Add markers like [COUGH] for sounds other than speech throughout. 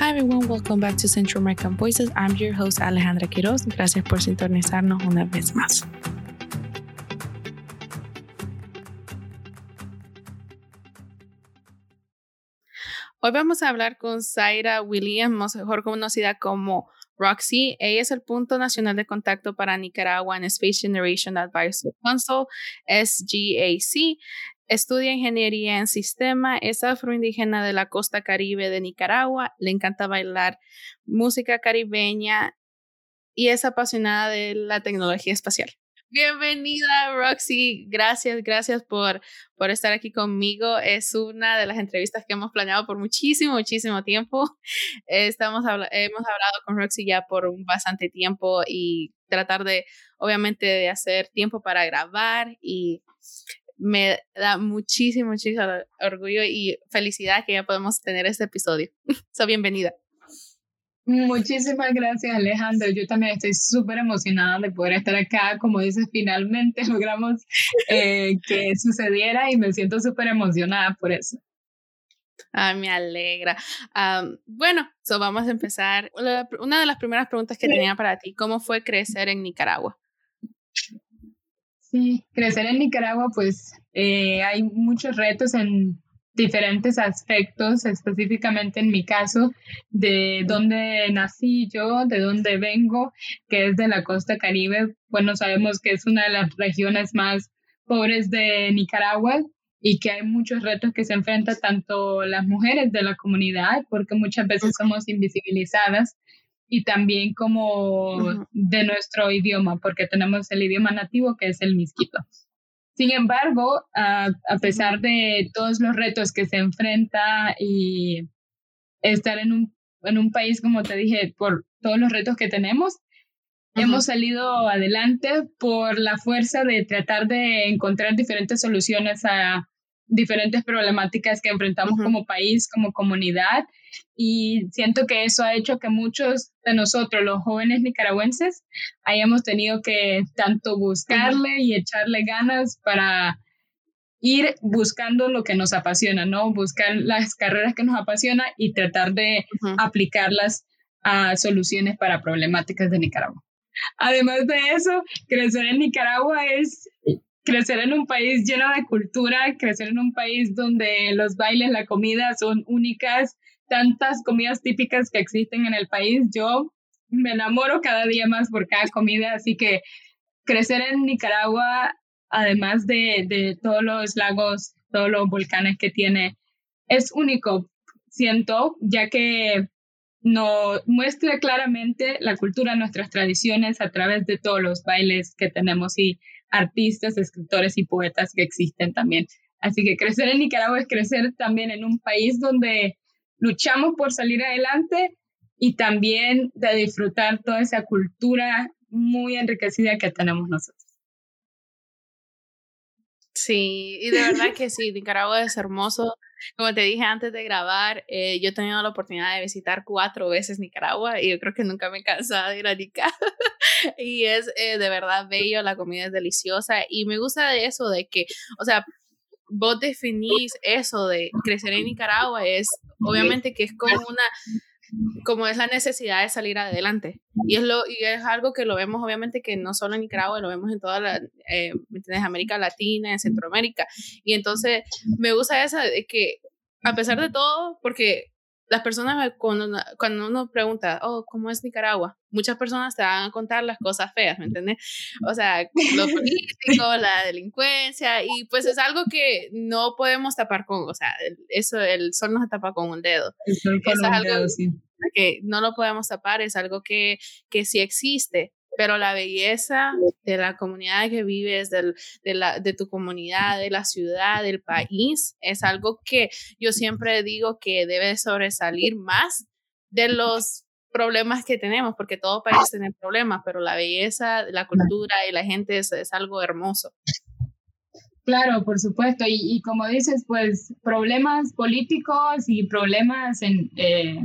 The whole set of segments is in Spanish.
Hi everyone, welcome back to Central American Voices. I'm your host Alejandra Quiroz. Gracias por sintonizarnos una vez más. Hoy vamos a hablar con Zaira Williams, mejor conocida como Roxy. Ella es el punto nacional de contacto para Nicaragua en Space Generation Advisory Council, SGAC. Estudia ingeniería en sistema, es afroindígena de la costa caribe de Nicaragua, le encanta bailar música caribeña y es apasionada de la tecnología espacial. Bienvenida, Roxy. Gracias, gracias por, por estar aquí conmigo. Es una de las entrevistas que hemos planeado por muchísimo, muchísimo tiempo. Estamos hemos hablado con Roxy ya por bastante tiempo y tratar de, obviamente, de hacer tiempo para grabar y me da muchísimo, muchísimo orgullo y felicidad que ya podemos tener este episodio. [LAUGHS] so, bienvenida. Muchísimas gracias Alejandro. Yo también estoy súper emocionada de poder estar acá. Como dices, finalmente [LAUGHS] logramos eh, que sucediera y me siento súper emocionada por eso. Ah, me alegra. bueno, so vamos a empezar. Una de las primeras preguntas que tenía para ti, ¿cómo fue crecer en Nicaragua? Sí, crecer en Nicaragua, pues eh, hay muchos retos en diferentes aspectos, específicamente en mi caso, de dónde nací yo, de dónde vengo, que es de la costa caribe. Bueno, sabemos que es una de las regiones más pobres de Nicaragua y que hay muchos retos que se enfrentan tanto las mujeres de la comunidad, porque muchas veces somos invisibilizadas, y también como de nuestro idioma, porque tenemos el idioma nativo que es el misquito. Sin embargo, a, pesar de todos los retos que se enfrenta y estar en un, en un país, como te dije, por todos los retos que tenemos, hemos salido adelante por la fuerza de tratar de encontrar diferentes soluciones a diferentes problemáticas que enfrentamos como país, como comunidad. Y siento que eso ha hecho que muchos de nosotros, los jóvenes nicaragüenses, hayamos tenido que tanto buscarle y echarle ganas para ir buscando lo que nos apasiona, ¿no? Buscar las carreras que nos apasiona y tratar de aplicarlas a soluciones para problemáticas de Nicaragua. Además de eso, crecer en Nicaragua es crecer en un país lleno de cultura, crecer en un país donde los bailes, la comida son únicas, tantas comidas típicas que existen en el país. Yo me enamoro cada día más por cada comida, así que crecer en Nicaragua, además de, de todos los lagos, todos los volcanes que tiene, es único, siento, ya que nos muestra claramente la cultura, nuestras tradiciones a través de todos los bailes que tenemos y artistas, escritores y poetas que existen también. Así que crecer en Nicaragua es crecer también en un país donde luchamos por salir adelante y también de disfrutar toda esa cultura muy enriquecida que tenemos nosotros. Sí, y de verdad que sí, Nicaragua es hermoso. Como te dije antes de grabar, eh, yo he tenido la oportunidad de visitar cuatro veces Nicaragua y yo creo que nunca me he cansado de ir a Nicaragua. [LAUGHS] y es eh, de verdad bello, la comida es deliciosa y me gusta de eso, de que, o sea, vos definís eso de crecer en Nicaragua, es obviamente que es como una como es la necesidad de salir adelante. Y es, lo, y es algo que lo vemos obviamente que no solo en Nicaragua, lo vemos en toda la, eh, América Latina, en Centroamérica. Y entonces me gusta esa de que a pesar de todo, porque las personas cuando, cuando uno pregunta, oh, ¿cómo es Nicaragua? Muchas personas te van a contar las cosas feas, ¿me entiendes? O sea, lo [LAUGHS] político, la delincuencia, y pues es algo que no podemos tapar con, o sea, eso, el sol no se tapa con un dedo. es algo que no lo podemos tapar, es algo que, que sí existe, pero la belleza de la comunidad que vives, del, de, la, de tu comunidad, de la ciudad, del país, es algo que yo siempre digo que debe sobresalir más de los problemas que tenemos, porque todo país tiene problemas, pero la belleza, la cultura y la gente es, es algo hermoso. Claro, por supuesto. Y, y, como dices, pues problemas políticos y problemas en, eh,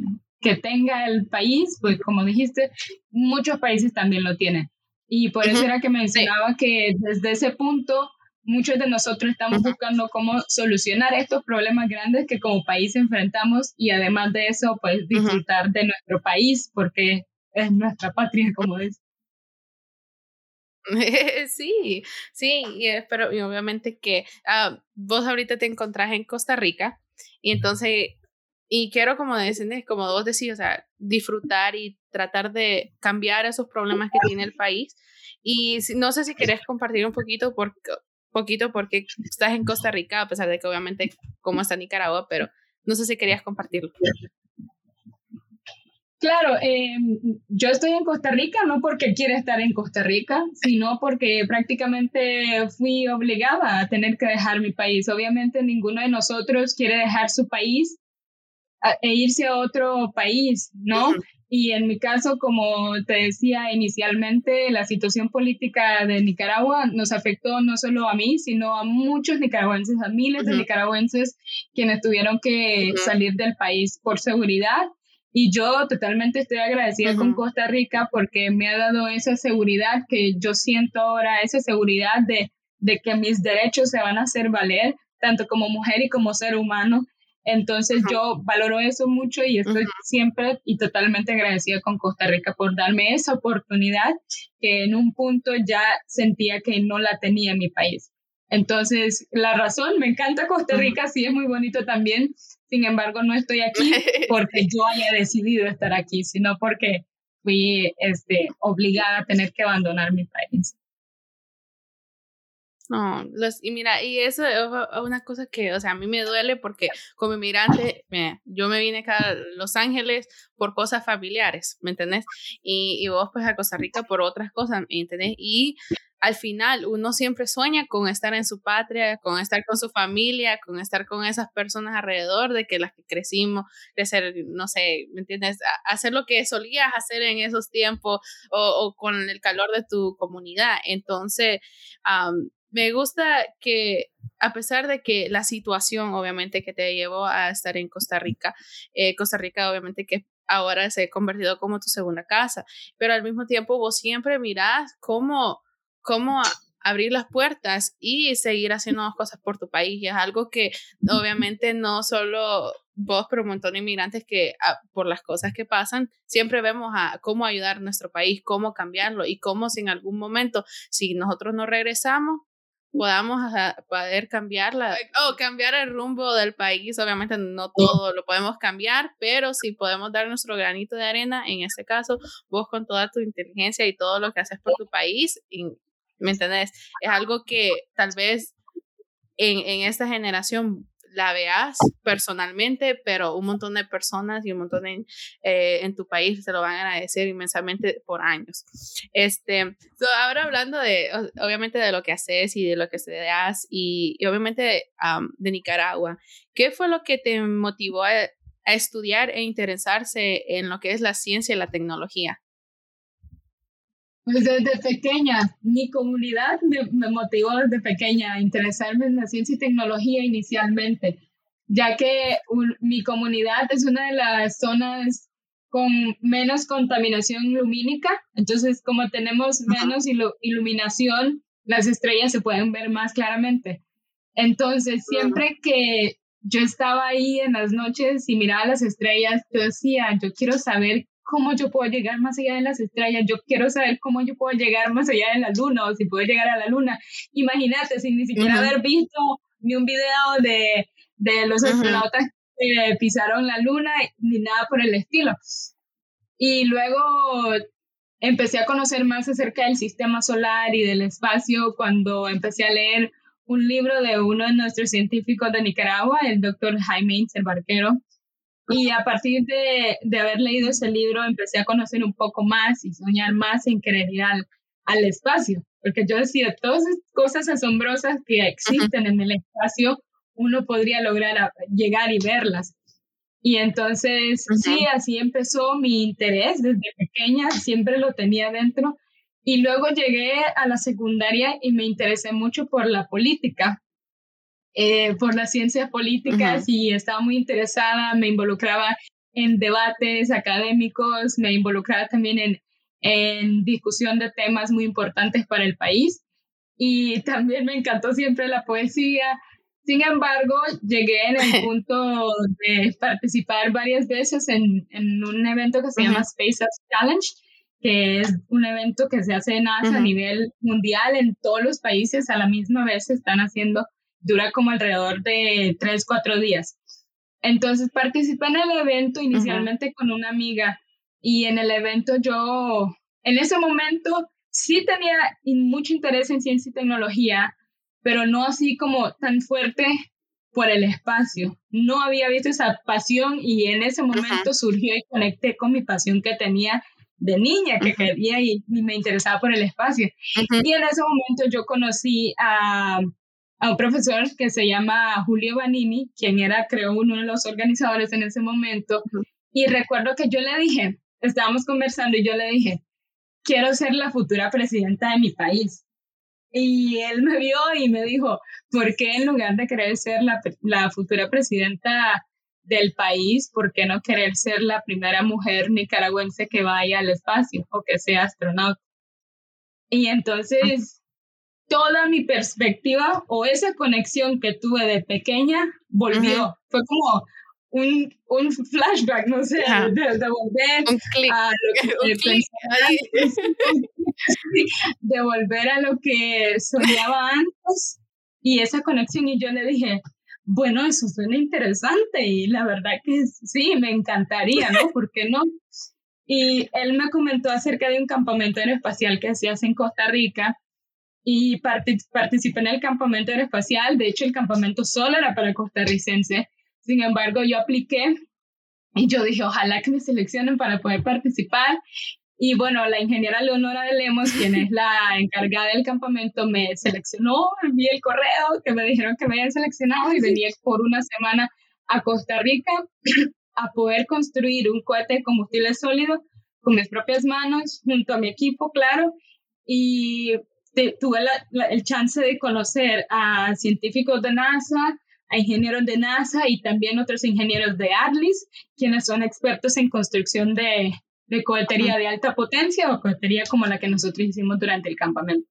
que tenga el país, pues como dijiste, muchos países también lo tienen. Y por eso era que mencionaba que desde ese punto muchos de nosotros estamos buscando cómo solucionar estos problemas grandes que como país enfrentamos y además de eso, pues disfrutar de nuestro país porque es nuestra patria, como es. [LAUGHS] Sí, sí, y, pero y obviamente que ah, vos ahorita te encontrás en Costa Rica y entonces, y quiero como decir, como vos decís, o sea, disfrutar y tratar de cambiar esos problemas que tiene el país. Y no sé si querés compartir un poquito, por, poquito porque estás en Costa Rica, a pesar de que obviamente como está Nicaragua, pero no sé si querías compartirlo. Claro, eh, yo estoy en Costa Rica no porque quiera estar en Costa Rica, sino porque prácticamente fui obligada a tener que dejar mi país. Obviamente ninguno de nosotros quiere dejar su país e irse a otro país, ¿no? Y en mi caso, como te decía inicialmente, la situación política de Nicaragua nos afectó no solo a mí, sino a muchos nicaragüenses, a miles de nicaragüenses quienes tuvieron que salir del país por seguridad. Y yo totalmente estoy agradecida con Costa Rica porque me ha dado esa seguridad que yo siento ahora, esa seguridad de, de que mis derechos se van a hacer valer, tanto como mujer y como ser humano. Entonces yo valoro eso mucho y estoy siempre y totalmente agradecida con Costa Rica por darme esa oportunidad que en un punto ya sentía que no la tenía en mi país. Entonces, la razón, me encanta Costa Rica, sí es muy bonito también, sin embargo, no estoy [LAUGHS] aquí porque yo haya decidido estar aquí, sino porque fui este, obligada a tener que abandonar mi país. No, los, y mira, y eso es una cosa que, o sea, a mí me duele porque como inmigrante, yo me vine acá a Los Ángeles por cosas familiares, ¿me entendés? Y, y vos pues a Costa Rica por otras cosas, ¿me entendés? Y al final uno siempre sueña con estar en su patria, con estar con su familia, con estar con esas personas alrededor de que las que crecimos, crecer, no sé, ¿me entiendes? Hacer lo que solías hacer en esos tiempos o, con el calor de tu comunidad. Entonces, me gusta que a pesar de que la situación, obviamente, que te llevó a estar en Costa Rica, eh, Costa Rica, obviamente, que ahora se ha convertido como tu segunda casa, pero al mismo tiempo vos siempre mirás cómo cómo abrir las puertas y seguir haciendo cosas por tu país. Y es algo que obviamente no solo vos, pero un montón de inmigrantes que ah, por las cosas que pasan, siempre vemos a cómo ayudar a nuestro país, cómo cambiarlo y cómo si en algún momento, si nosotros no regresamos, podamos poder cambiarla o cambiar el rumbo del país. Obviamente no todo lo podemos cambiar, pero si podemos dar nuestro granito de arena, en este caso, vos con toda tu inteligencia y todo lo que haces por tu país, ¿Me entendés? Es algo que tal vez en, en esta generación la veas personalmente, pero un montón de personas y un montón de, eh, en tu país se lo van a agradecer inmensamente por años. Este, ahora hablando de, obviamente, de lo que haces y de lo que se y, y obviamente de Nicaragua, ¿qué fue lo que te motivó a, a estudiar e interesarse en lo que es la ciencia y la tecnología? Pues desde pequeña, mi comunidad me, motivó desde pequeña a interesarme en la ciencia y tecnología inicialmente, ya que mi comunidad es una de las zonas con menos contaminación lumínica, entonces como tenemos menos iluminación, las estrellas se pueden ver más claramente. Entonces, siempre que yo estaba ahí en las noches y miraba las estrellas, yo decía, yo quiero saber cómo yo puedo llegar más allá de las estrellas, yo quiero saber cómo yo puedo llegar más allá de la luna o si puedo llegar a la luna. Imagínate, sin ni siquiera haber visto ni un video de, de los astronautas que pisaron la luna ni nada por el estilo. Y luego empecé a conocer más acerca del sistema solar y del espacio cuando empecé a leer un libro de uno de nuestros científicos de Nicaragua, el doctor Jaime Incer Barquero, y a partir de, de, haber leído ese libro empecé a conocer un poco más y soñar más en querer ir al, al espacio, porque yo decía, todas esas cosas asombrosas que existen en el espacio, uno podría lograr llegar y verlas. Y entonces, sí, así empezó mi interés desde pequeña, siempre lo tenía dentro. Y luego llegué a la secundaria y me interesé mucho por la política. Eh, por las ciencias políticas y estaba muy interesada, me involucraba en debates académicos, me involucraba también en, en discusión de temas muy importantes para el país. y también me encantó siempre la poesía. Sin embargo, llegué en el [LAUGHS] punto de participar varias veces en, en un evento que se llama Space Challenge, que es un evento que se hace en NASA a nivel mundial en todos los países a la misma vez se están haciendo, dura como alrededor de tres, cuatro días. Entonces participé en el evento inicialmente con una amiga y en el evento yo, en ese momento sí tenía mucho interés en ciencia y tecnología, pero no así como tan fuerte por el espacio. No había visto esa pasión y en ese momento surgió y conecté con mi pasión que tenía de niña, que quería y, me interesaba por el espacio. Y en ese momento yo conocí a, a, un profesor que se llama Julio Vanini, quien era, creo, uno de los organizadores en ese momento. Y recuerdo que yo le dije, estábamos conversando y yo le dije, quiero ser la futura presidenta de mi país. Y él me vio y me dijo, ¿por qué en lugar de querer ser la, la futura presidenta del país, ¿por qué no querer ser la primera mujer nicaragüense que vaya al espacio o que sea astronauta? Y entonces toda mi perspectiva o esa conexión que tuve de pequeña volvió. Fue como un, un flashback, no sé, de, volver a lo que [LAUGHS] [LAUGHS] de volver a lo que soñaba antes y esa conexión y yo le dije, bueno, eso suena interesante y la verdad que sí, me encantaría, ¿no? ¿Por qué no? Y él me comentó acerca de un campamento aeroespacial que hace en Costa Rica y participé en el campamento aeroespacial. De hecho, el campamento solo era para costarricense. Sin embargo, yo apliqué y yo dije, ojalá que me seleccionen para poder participar. Y bueno, la ingeniera Leonora de Lemos, quien es la [LAUGHS] encargada del campamento, me seleccionó, envié el correo que me dijeron que me habían seleccionado y venía por una semana a Costa Rica [CLEARS THROAT] a poder construir un cohete de combustible sólido con mis propias manos, junto a mi equipo, claro. Y tuve el chance de conocer a científicos de NASA, a ingenieros de NASA y también otros ingenieros de ADLIS, quienes son expertos en construcción de, de cohetería de alta potencia o cohetería como la que nosotros hicimos durante el campamento.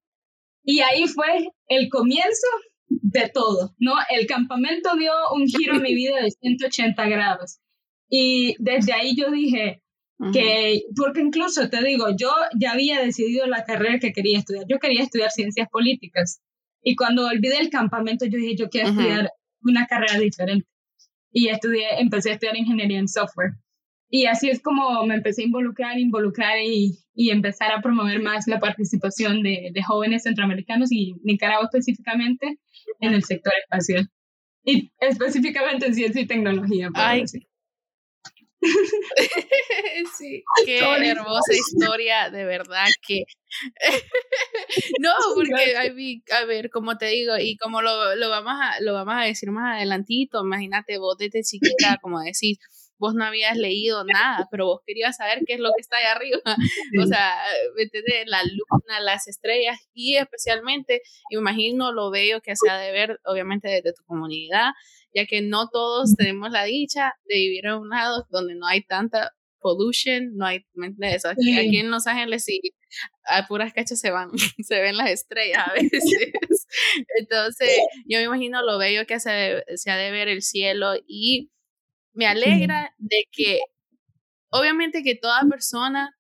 Y ahí fue el comienzo de todo, ¿no? El campamento dio un giro en mi [LAUGHS] vida de 180 grados. Y desde ahí yo dije que, porque incluso te digo, yo ya había decidido la carrera que quería estudiar. Yo quería estudiar ciencias políticas. Y cuando volví del campamento, yo dije, yo quiero estudiar una carrera diferente. Y estudié, empecé a estudiar ingeniería en software. Y así es como me empecé a involucrar, involucrar y, y empezar a promover más la participación de, de, jóvenes centroamericanos y Nicaragua específicamente en el sector espacial. Y específicamente en ciencia y tecnología. Ay. [LAUGHS] sí, qué hermosa historia, de verdad que... [LAUGHS] no, porque a ver, como te digo, y como lo, lo, vamos a, lo vamos a decir más adelantito, imagínate vos desde chiquita, como decís, vos no habías leído nada, pero vos querías saber qué es lo que está ahí arriba. [LAUGHS] O sea, la luna, las estrellas y especialmente, me imagino lo bello que se ha de ver, obviamente, desde tu comunidad, ya que no todos tenemos la dicha de vivir en un lado donde no hay tanta pollution, no hay, eso Aquí, aquí en Los Ángeles sí, a puras cachas se van, [LAUGHS] se ven las estrellas a [LAUGHS] veces. Entonces, yo me imagino lo bello que se, se ha de ver el cielo y me alegra de que, obviamente que toda persona,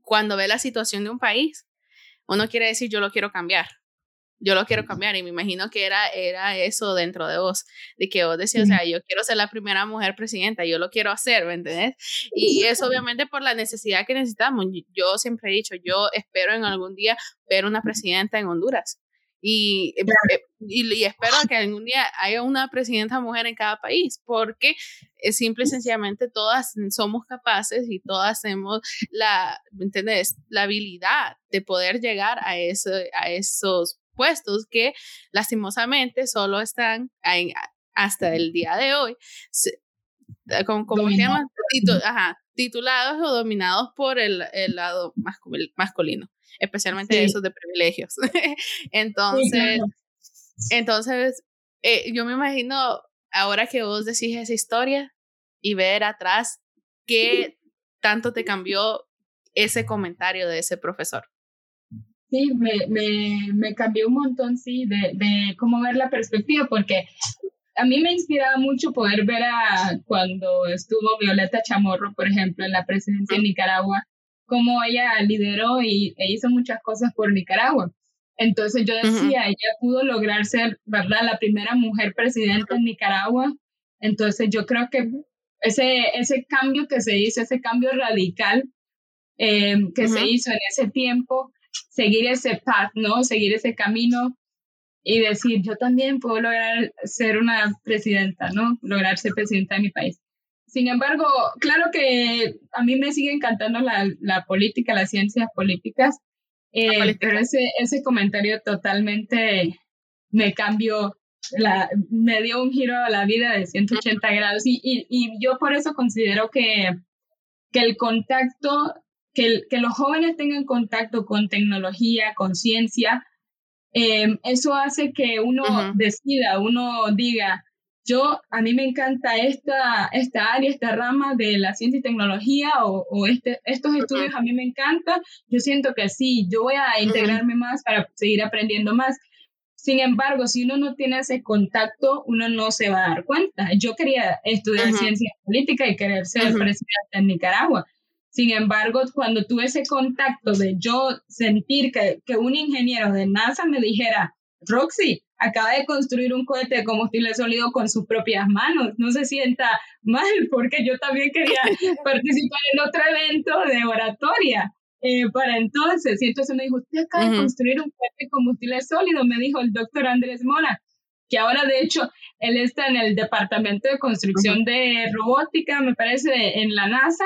cuando ve la situación de un país, uno quiere decir, yo lo quiero cambiar, yo lo quiero cambiar y me imagino que era, era eso dentro de vos, de que vos decías, o sea, yo quiero ser la primera mujer presidenta, yo lo quiero hacer, ¿me entendés? Y es [LAUGHS] obviamente por la necesidad que necesitamos. Yo siempre he dicho, yo espero en algún día ver una presidenta en Honduras. Y, eh, eh, y, espero que algún día haya una presidenta mujer en cada país, porque es simple y sencillamente todas somos capaces y todas tenemos la, ¿entendés? la habilidad de poder llegar a, eso, a esos puestos que lastimosamente solo están hasta el día de hoy, como, como se llama? titulados o dominados por el, el lado masculino especialmente esos de privilegios. [LAUGHS] entonces, entonces eh, yo me imagino ahora que vos decís esa historia y ver atrás qué tanto te cambió ese comentario de ese profesor. Sí, me, me, me cambió un montón, sí, de, de cómo ver la perspectiva, porque a mí me inspiraba mucho poder ver a cuando estuvo Violeta Chamorro, por ejemplo, en la presidencia de Nicaragua, cómo ella lideró y, e hizo muchas cosas por Nicaragua. Entonces yo decía, ella pudo lograr ser, ¿verdad?, la primera mujer presidenta en Nicaragua. Entonces yo creo que ese, ese cambio que se hizo, ese cambio radical eh, que se hizo en ese tiempo, seguir ese path, ¿no? Seguir ese camino y decir, yo también puedo lograr ser una presidenta, ¿no? Lograr ser presidenta de mi país. Sin embargo, claro que a mí me sigue encantando la, la política, las ciencias políticas, eh, pero ese, ese comentario totalmente me cambió, la, me dio un giro a la vida de 180 grados y, y, y yo por eso considero que, que el contacto, que, que los jóvenes tengan contacto con tecnología, con ciencia, eh, eso hace que uno decida, uno diga, yo, a mí me encanta esta, esta área, esta rama de la ciencia y tecnología o, o este, estos estudios a mí me encantan, yo siento que sí, yo voy a integrarme más para seguir aprendiendo más. Sin embargo, si uno no tiene ese contacto, uno no se va a dar cuenta. Yo quería estudiar ciencia política y querer ser presidente en Nicaragua. Sin embargo, cuando tuve ese contacto de yo sentir que, que un ingeniero de NASA me dijera, Roxy, acaba de construir un cohete de combustible sólido con sus propias manos, no se sienta mal porque yo también quería [LAUGHS] participar en otro evento de oratoria. Eh, para entonces, y entonces me dijo, usted acaba de construir un cohete de combustible sólido, me dijo el doctor Andrés Mora, que ahora de hecho él está en el departamento de construcción de robótica, me parece, en la NASA,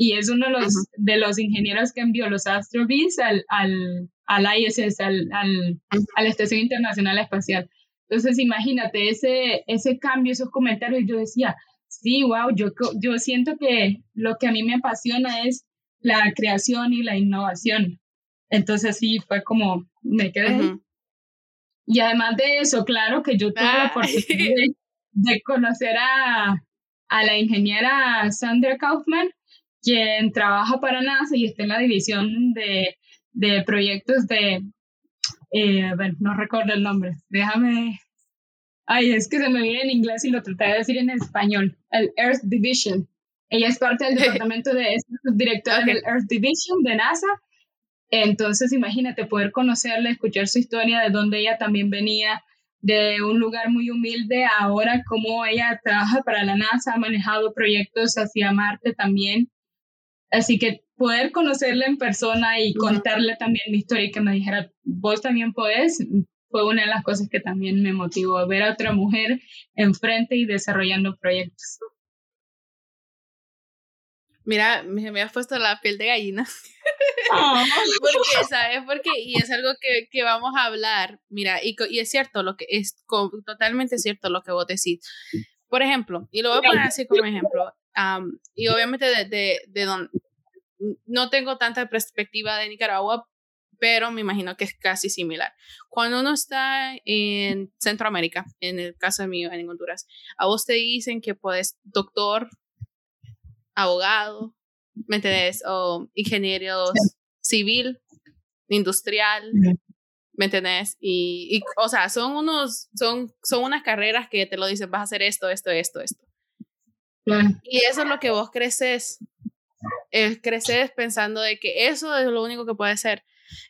y es uno de los, de los ingenieros que envió los Astrobees al, al, al ISS, al, al, a la Estación Internacional Espacial. Entonces, imagínate ese, ese cambio, esos comentarios, yo decía, sí, wow, yo, yo siento que lo que a mí me apasiona es la creación y la innovación. Entonces, sí, fue como, me quedé. Y además de eso, claro que yo tuve la oportunidad [LAUGHS] de, de conocer a, a la ingeniera Sandra Kaufman, quien trabaja para NASA y está en la división de, de proyectos de, eh, bueno, no recuerdo el nombre, déjame, ay, es que se me viene en inglés y lo traté de decir en español, el Earth Division. Ella es parte del [LAUGHS] departamento de, es subdirectora del Earth Division de NASA. Entonces, imagínate poder conocerla, escuchar su historia, de donde ella también venía, de un lugar muy humilde, ahora cómo ella trabaja para la NASA, ha manejado proyectos hacia Marte también. Así que poder conocerla en persona y contarle también mi historia y que me dijera, vos también podés, fue una de las cosas que también me motivó, ver a otra mujer enfrente y desarrollando proyectos. Mira, me, has puesto la piel de gallina. [LAUGHS] Ah. [LAUGHS] porque, ¿sabes? Porque, y es algo que, que vamos a hablar, mira, y, y, es cierto, lo que es totalmente cierto lo que vos decís. Por ejemplo, y lo voy a poner así como ejemplo, y obviamente de, de, no tengo tanta perspectiva de Nicaragua, pero me imagino que es casi similar. Cuando uno está en Centroamérica, en el caso mío, en Honduras, a vos te dicen que puedes doctor, abogado, ¿me entendés? O ingeniero civil, industrial, ¿me entendés? Y, y, o sea, son unos, son, son unas carreras que te lo dicen, vas a hacer esto, esto, esto, esto. Y eso es lo que vos creces. Eh, creces pensando de que eso es lo único que puede ser.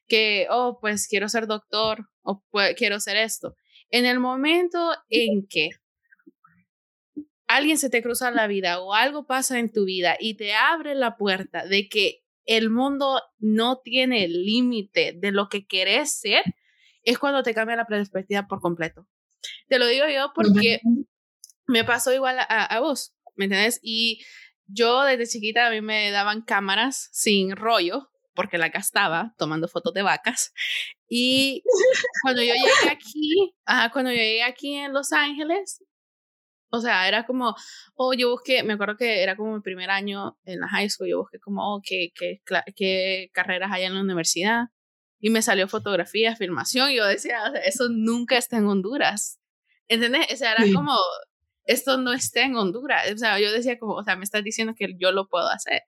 Que, oh, pues quiero ser doctor o quiero ser esto. En el momento en que alguien se te cruza la vida o algo pasa en tu vida y te abre la puerta de que el mundo no tiene límite de lo que querés ser, es cuando te cambia la perspectiva por completo. Te lo digo yo porque me pasó igual a, a vos. ¿Me entiendes? Y yo desde chiquita a mí me daban cámaras sin rollo, porque la gastaba tomando fotos de vacas. Y cuando yo llegué aquí, ajá, cuando yo llegué aquí en Los Ángeles, o sea, era como, oh, yo busqué, me acuerdo que era como mi primer año en la high school, yo busqué como, oh, qué, qué, qué carreras hay en la universidad. Y me salió fotografía, filmación, y yo decía, o sea, eso nunca está en Honduras. ¿Entendés? O sea, era como, esto no está en Honduras. O sea, yo decía como, o sea, me estás diciendo que yo lo puedo hacer.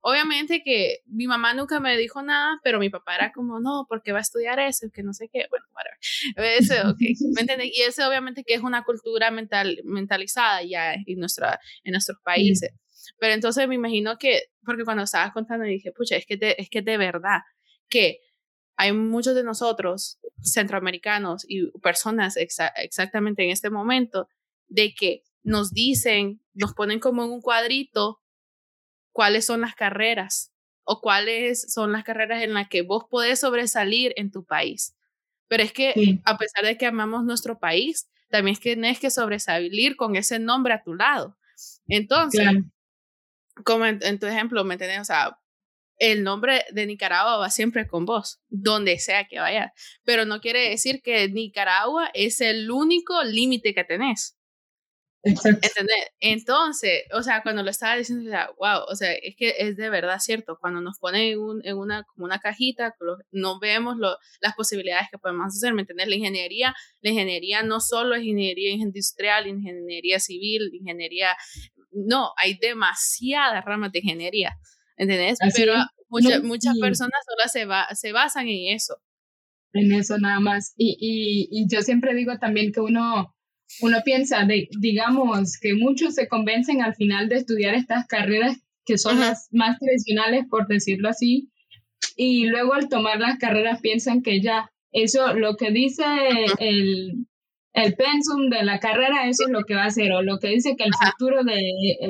obviamente que mi mamá nunca me dijo nada, pero mi papá era como, no, porque va a estudiar eso, que no sé qué, bueno, whatever. Eso, okay, ¿me entiendes? Y eso obviamente que es una cultura mental, mentalizada ya en, nuestra, en nuestros países. Pero entonces me imagino que, porque cuando estabas contando dije, pucha, es que, es que de verdad que hay muchos de nosotros, centroamericanos y personas exactamente en este momento, de que nos dicen, nos ponen como en un cuadrito cuáles son las carreras o cuáles son las carreras en las que vos podés sobresalir en tu país. Pero es que a pesar de que amamos nuestro país, también es que tenés que sobresalir con ese nombre a tu lado. Entonces, como en, tu ejemplo, ¿me entiendes? O sea, el nombre de Nicaragua va siempre con vos, donde sea que vaya. Pero no quiere decir que Nicaragua es el único límite que tenés. Exacto. Entonces, o sea, cuando lo estaba diciendo, o sea, wow, o sea, es que es de verdad cierto. Cuando nos ponen en, un, en una, como una cajita, no vemos lo, las posibilidades que podemos hacer, ¿me? La ingeniería, la ingeniería no solo es ingeniería industrial, ingeniería civil, ingeniería, no, hay demasiadas ramas de ingeniería. ¿entendés? Pero muchas muchas personas solo se, va, se basan en eso. En eso nada más. Y, y, y yo siempre digo también que uno, uno piensa, de, digamos, que muchos se convencen al final de estudiar estas carreras que son las más tradicionales, por decirlo así, y luego al tomar las carreras piensan que ya, eso, lo que dice el, el pensum de la carrera, eso es lo que va a ser, o lo que dice que el futuro de,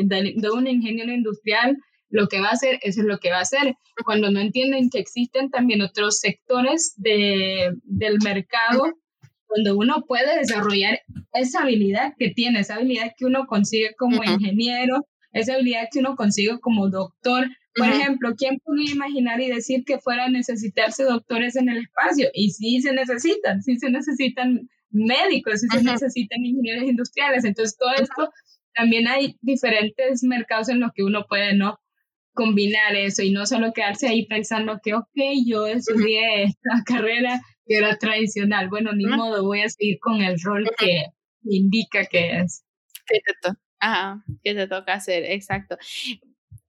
de, de un ingeniero industrial lo que va a hacer, eso es lo que va a hacer. Cuando no entienden que existen también otros sectores de, del mercado donde uno puede desarrollar esa habilidad que tiene, esa habilidad que uno consigue como ingeniero, esa habilidad que uno consigue como doctor. Por ejemplo, ¿quién podría imaginar y decir que fuera a necesitarse doctores en el espacio? Y sí se necesitan, sí se necesitan médicos, sí se necesitan ingenieros industriales. Entonces, todo esto, también hay diferentes mercados en los que uno puede, ¿no? combinar eso y no solo quedarse ahí pensando que, ok, yo estudié esta [LAUGHS] carrera que era tradicional, bueno, ni modo, voy a seguir con el rol que indica que es. Que te, Ajá, que te toca hacer, exacto.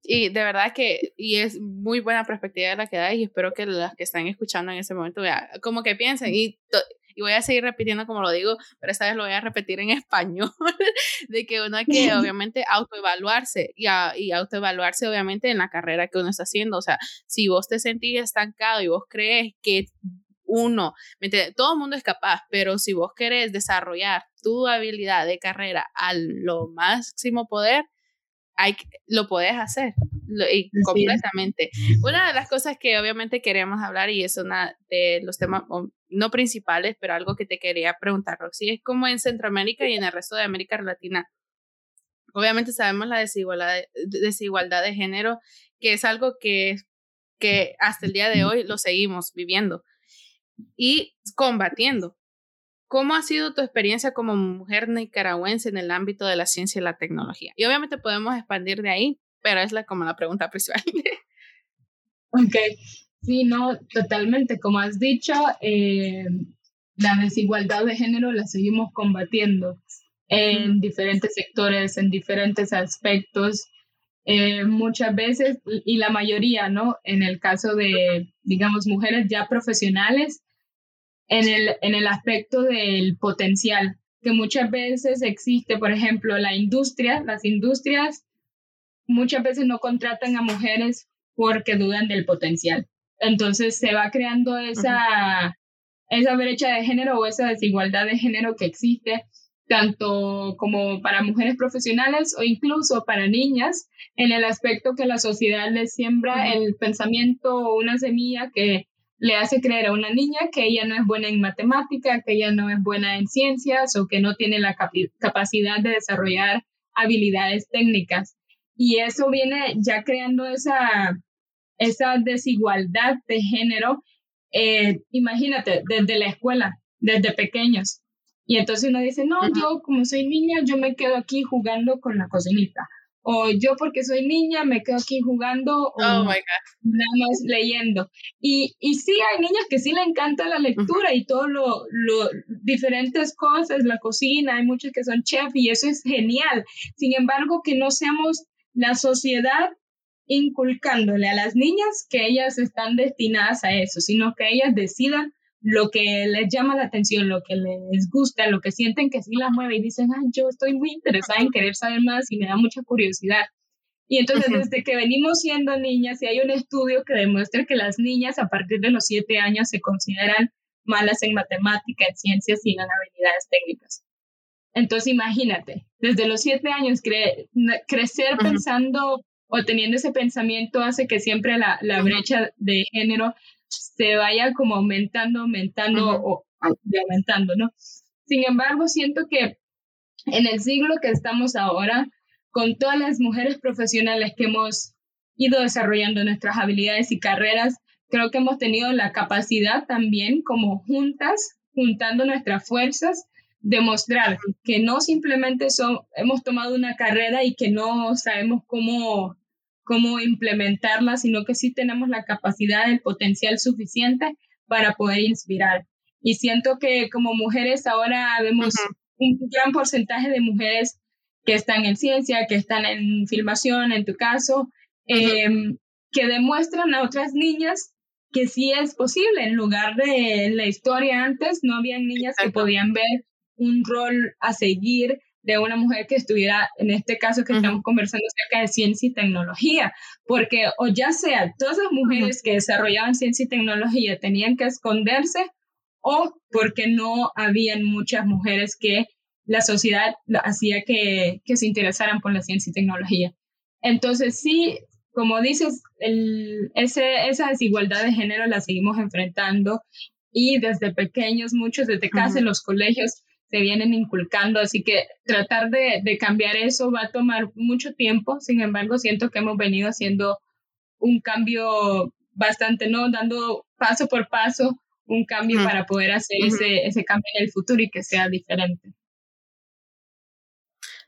Y de verdad que, y es muy buena perspectiva la que da y espero que las que están escuchando en ese momento, vea, como que piensen, y y voy a seguir repitiendo como lo digo, pero esta vez lo voy a repetir en [LAUGHS] español, de que uno hay que [LAUGHS] obviamente autoevaluarse y, y autoevaluarse obviamente en la carrera que uno está haciendo. O sea, si vos te sentís estancado y vos crees que uno, todo el mundo es capaz, pero si vos querés desarrollar tu habilidad de carrera a lo máximo poder, hay, lo podés hacer y completamente. Una de las cosas que obviamente queríamos hablar y es una de los temas no principales, pero algo que te quería preguntar, Roxy, es como en Centroamérica y en el resto de América Latina. Obviamente sabemos la desigualdad de, desigualdad de género, que es algo que, que hasta el día de hoy lo seguimos viviendo y combatiendo. ¿Cómo ha sido tu experiencia como mujer nicaragüense en el ámbito de la ciencia y la tecnología? Y obviamente podemos expandir de ahí, pero es la, como la pregunta principal. [LAUGHS] ok, sí, no, totalmente. Como has dicho, eh, la desigualdad de género la seguimos combatiendo en diferentes sectores, en diferentes aspectos. Eh, muchas veces, y la mayoría, ¿no? En el caso de, digamos, mujeres ya profesionales, en el, en el aspecto del potencial, que muchas veces existe, por ejemplo, la industria, las industrias muchas veces no contratan a mujeres porque dudan del potencial. Entonces se va creando esa, esa brecha de género o esa desigualdad de género que existe tanto como para mujeres profesionales o incluso para niñas, en el aspecto que la sociedad les siembra el pensamiento o una semilla que le hace creer a una niña que ella no es buena en matemática, que ella no es buena en ciencias o que no tiene la capacidad de desarrollar habilidades técnicas. Y eso viene ya creando esa, esa desigualdad de género, eh, imagínate, desde la escuela, desde pequeños. Y entonces uno dice, no, yo como soy niña, yo me quedo aquí jugando con la cocinita o yo porque soy niña me quedo aquí jugando o oh nada más leyendo. Y, y sí, hay niñas que sí le encanta la lectura y todo lo, lo, diferentes cosas, la cocina, hay muchas que son chef y eso es genial. Sin embargo, que no seamos la sociedad inculcándole a las niñas que ellas están destinadas a eso, sino que ellas decidan lo que les llama la atención, lo que les gusta, lo que sienten que sí las mueve y dicen, ah, yo estoy muy interesada en querer saber más y me da mucha curiosidad. Y entonces desde que venimos siendo niñas, y hay un estudio que demuestra que las niñas a partir de los siete años se consideran malas en matemática, en ciencias y en habilidades técnicas. Entonces imagínate, desde los siete años crecer pensando o teniendo ese pensamiento hace que siempre la, la brecha de género se vaya como aumentando, aumentando o aumentando, ¿no? Sin embargo, siento que en el siglo que estamos ahora, con todas las mujeres profesionales que hemos ido desarrollando nuestras habilidades y carreras, creo que hemos tenido la capacidad también como juntas, juntando nuestras fuerzas, demostrar que no simplemente son, hemos tomado una carrera y que no sabemos cómo cómo implementarla, sino que sí tenemos la capacidad, el potencial suficiente para poder inspirar. Y siento que como mujeres ahora vemos un gran porcentaje de mujeres que están en ciencia, que están en filmación, en tu caso, em, que demuestran a otras niñas que sí es posible. En lugar de la historia antes, no había niñas que podían ver un rol a seguir de una mujer que estuviera, en este caso que estamos conversando acerca de ciencia y tecnología, porque o ya sea todas las mujeres que desarrollaban ciencia y tecnología tenían que esconderse o porque no habían muchas mujeres que la sociedad hacía que, que se interesaran por la ciencia y tecnología. Entonces sí, como dices, el, ese, esa desigualdad de género la seguimos enfrentando y desde pequeños, muchos desde casa en los colegios, se vienen inculcando, así que tratar de, de, cambiar eso va a tomar mucho tiempo, sin embargo siento que hemos venido haciendo un cambio bastante, ¿no? Dando paso por paso un cambio para poder hacer ese, ese cambio en el futuro y que sea diferente.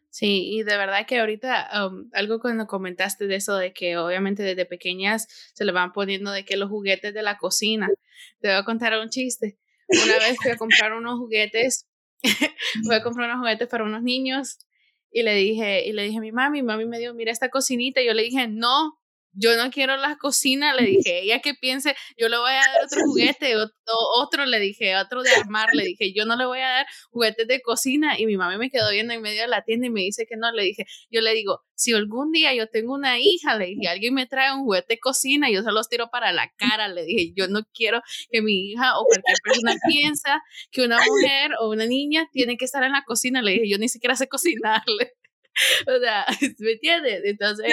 Sí, y de verdad que ahorita um, algo cuando comentaste de eso, de que obviamente desde pequeñas se le van poniendo de que los juguetes de la cocina. Te voy a contar un chiste. Una vez fui a comprar unos juguetes [LAUGHS] voy a comprar unos juguetes para unos niños y le dije, y le dije a mi mami, mi mami me dijo, mira esta cocinita, y yo le dije, no, yo no quiero la cocina, le dije, ella que piense, yo le voy a dar otro juguete, otro, otro, le dije, otro de armar, le dije, yo no le voy a dar juguetes de cocina y mi mamá me quedó viendo en medio de la tienda y me dice que no, le dije, yo le digo, si algún día yo tengo una hija, le dije, alguien me trae un juguete de cocina, yo se los tiro para la cara, le dije, yo no quiero que mi hija o cualquier persona [LAUGHS] piensa que una mujer o una niña tiene que estar en la cocina, le dije, yo ni siquiera sé cocinarle. [LAUGHS] o sea, [LAUGHS] ¿me entiendes? Entonces,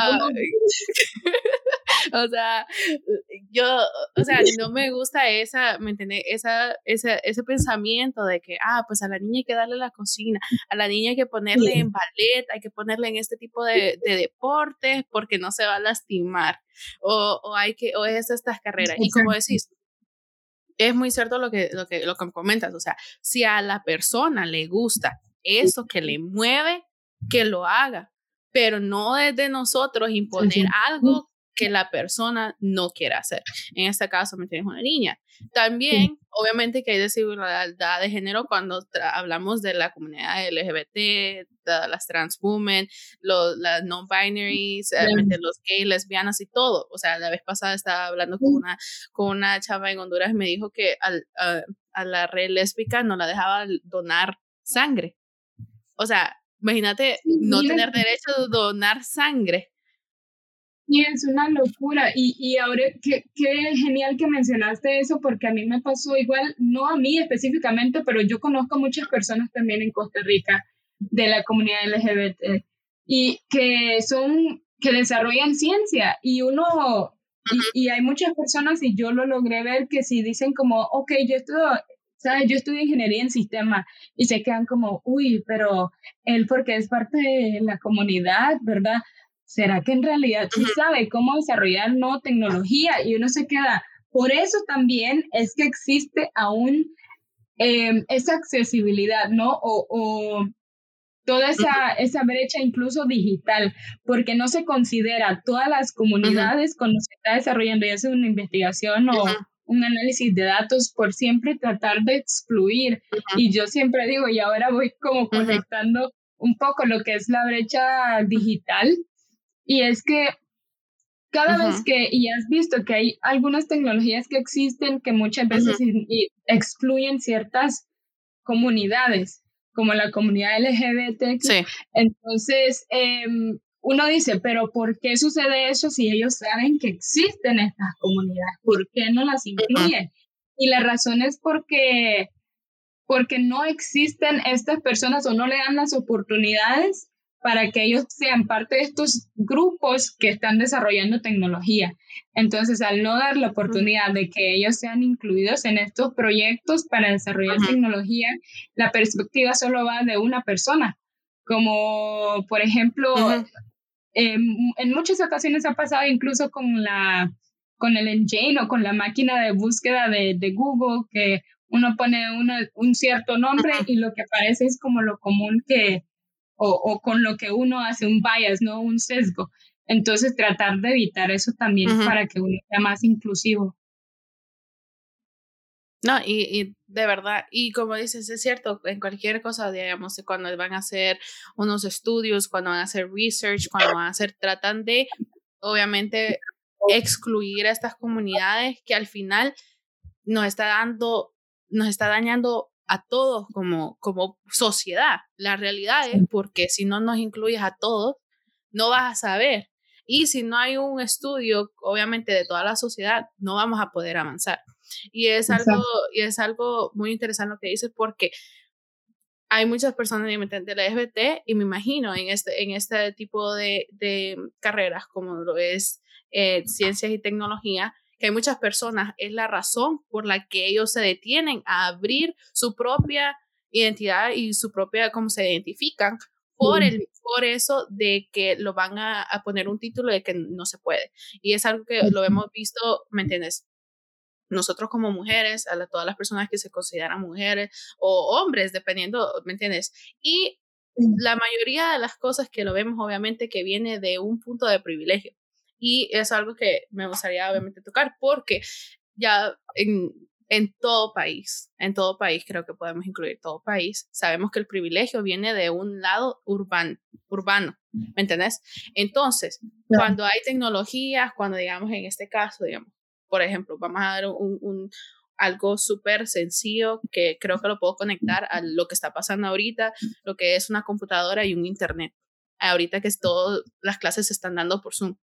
ah, [LAUGHS] o sea, yo, o sea, no me gusta esa, ¿me entiendes? Esa, esa, ese pensamiento de que, ah, pues a la niña hay que darle la cocina, a la niña hay que ponerle en ballet, hay que ponerle en este tipo de, de deportes porque no se va a lastimar, o, o hay que, o es estas carreras. Y como decís, es muy cierto lo que, lo, que, lo que comentas, o sea, si a la persona le gusta eso que le mueve, que lo haga, pero no desde nosotros imponer algo que la persona no quiera hacer. En este caso, me tienes una niña. También, obviamente que hay desigualdad de género cuando hablamos de la comunidad LGBT, de las trans women, los, las non-binaries, los gays, lesbianas y todo. O sea, la vez pasada estaba hablando con una, con una chava en Honduras y me dijo que a, a la red lésbica no la dejaba donar sangre. O sea, Imagínate no tener derecho a donar sangre. Y es una locura. Y, y ahora, qué, qué, genial que mencionaste eso, porque a mí me pasó igual, no a mí específicamente, pero yo conozco muchas personas también en Costa Rica de la comunidad LGBT y que son, que desarrollan ciencia. Y uno, y, y, hay muchas personas, y yo lo logré ver, que si dicen como, ok, yo estoy ¿sabes? Yo estudio ingeniería en sistema y se quedan como, uy, pero él porque es parte de la comunidad, ¿verdad? ¿Será que en realidad sí sabe cómo desarrollar no tecnología? Y uno se queda, por eso también es que existe aún em, esa accesibilidad, ¿no? O, o toda esa, esa brecha incluso digital, porque no se considera todas las comunidades cuando se está desarrollando ya sea una investigación o, un análisis de datos por siempre tratar de excluir. Y yo siempre digo, y ahora voy como conectando un poco lo que es la brecha digital, y es que cada vez que, y has visto que hay algunas tecnologías que existen que muchas veces excluyen ciertas comunidades, como la comunidad LGBT. Sí. Entonces, em, uno dice, pero ¿por qué sucede eso si ellos saben que existen estas comunidades? ¿Por qué no las incluyen? Y la razón es porque, porque no existen estas personas o no le dan las oportunidades para que ellos sean parte de estos grupos que están desarrollando tecnología. Entonces, al no dar la oportunidad de que ellos sean incluidos en estos proyectos para desarrollar tecnología, la perspectiva solo va de una persona. Como, por ejemplo, em, en muchas ocasiones ha pasado incluso con la con el engine o con la máquina de búsqueda de, de Google, que uno pone un cierto nombre y lo que aparece es como lo común que, o, o, con lo que uno hace un bias, ¿no? Un sesgo. Entonces, tratar de evitar eso también para que uno sea más inclusivo. No, y, y, de verdad, y como dices, es cierto, en cualquier cosa, digamos, cuando van a hacer unos estudios, cuando van a hacer research, cuando van a hacer, tratan de, obviamente, excluir a estas comunidades que al final nos está dando, nos está dañando a todos como, como sociedad. La realidad es porque si no nos incluyes a todos, no vas a saber. Y si no hay un estudio, obviamente, de toda la sociedad, no vamos a poder avanzar. Y es algo, y es algo muy interesante lo que dices porque hay muchas personas de la LGBT y me imagino en este, en este tipo de, de carreras como lo es eh, ciencias y tecnología, que hay muchas personas, es la razón por la que ellos se detienen a abrir su propia identidad y su propia, cómo se identifican, por, el, por eso de que lo van a, a, poner un título de que no se puede. Y es algo que lo hemos visto, ¿me entiendes? Nosotros como mujeres, a todas las personas que se consideran mujeres o hombres, dependiendo, ¿me entiendes? Y la mayoría de las cosas que lo vemos, obviamente, que viene de un punto de privilegio. Y es algo que me gustaría obviamente tocar porque ya en, en todo país, en todo país, creo que podemos incluir todo país, sabemos que el privilegio viene de un lado urbano, urbano ¿me entendés? Entonces, cuando hay tecnologías, cuando digamos en este caso, digamos, por ejemplo, vamos a dar un, un algo súper sencillo que creo que lo puedo conectar a lo que está pasando ahorita, lo que es una computadora y un internet. Ahorita que todo, las clases se están dando por Zoom.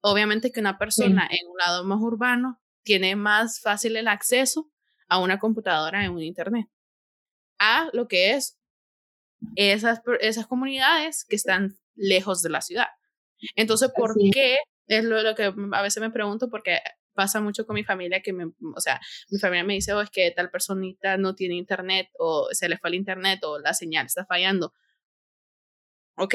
Obviamente que una persona en un lado más urbano tiene más fácil el acceso a una computadora en un internet. A lo que es esas, esas comunidades que están lejos de la ciudad. Entonces, ¿por qué? Es lo, que a veces me pregunto porque pasa mucho con mi familia que me, o sea, mi familia me dice, oh, es que tal personita no tiene internet o se le fue el internet o la señal está fallando. Ok,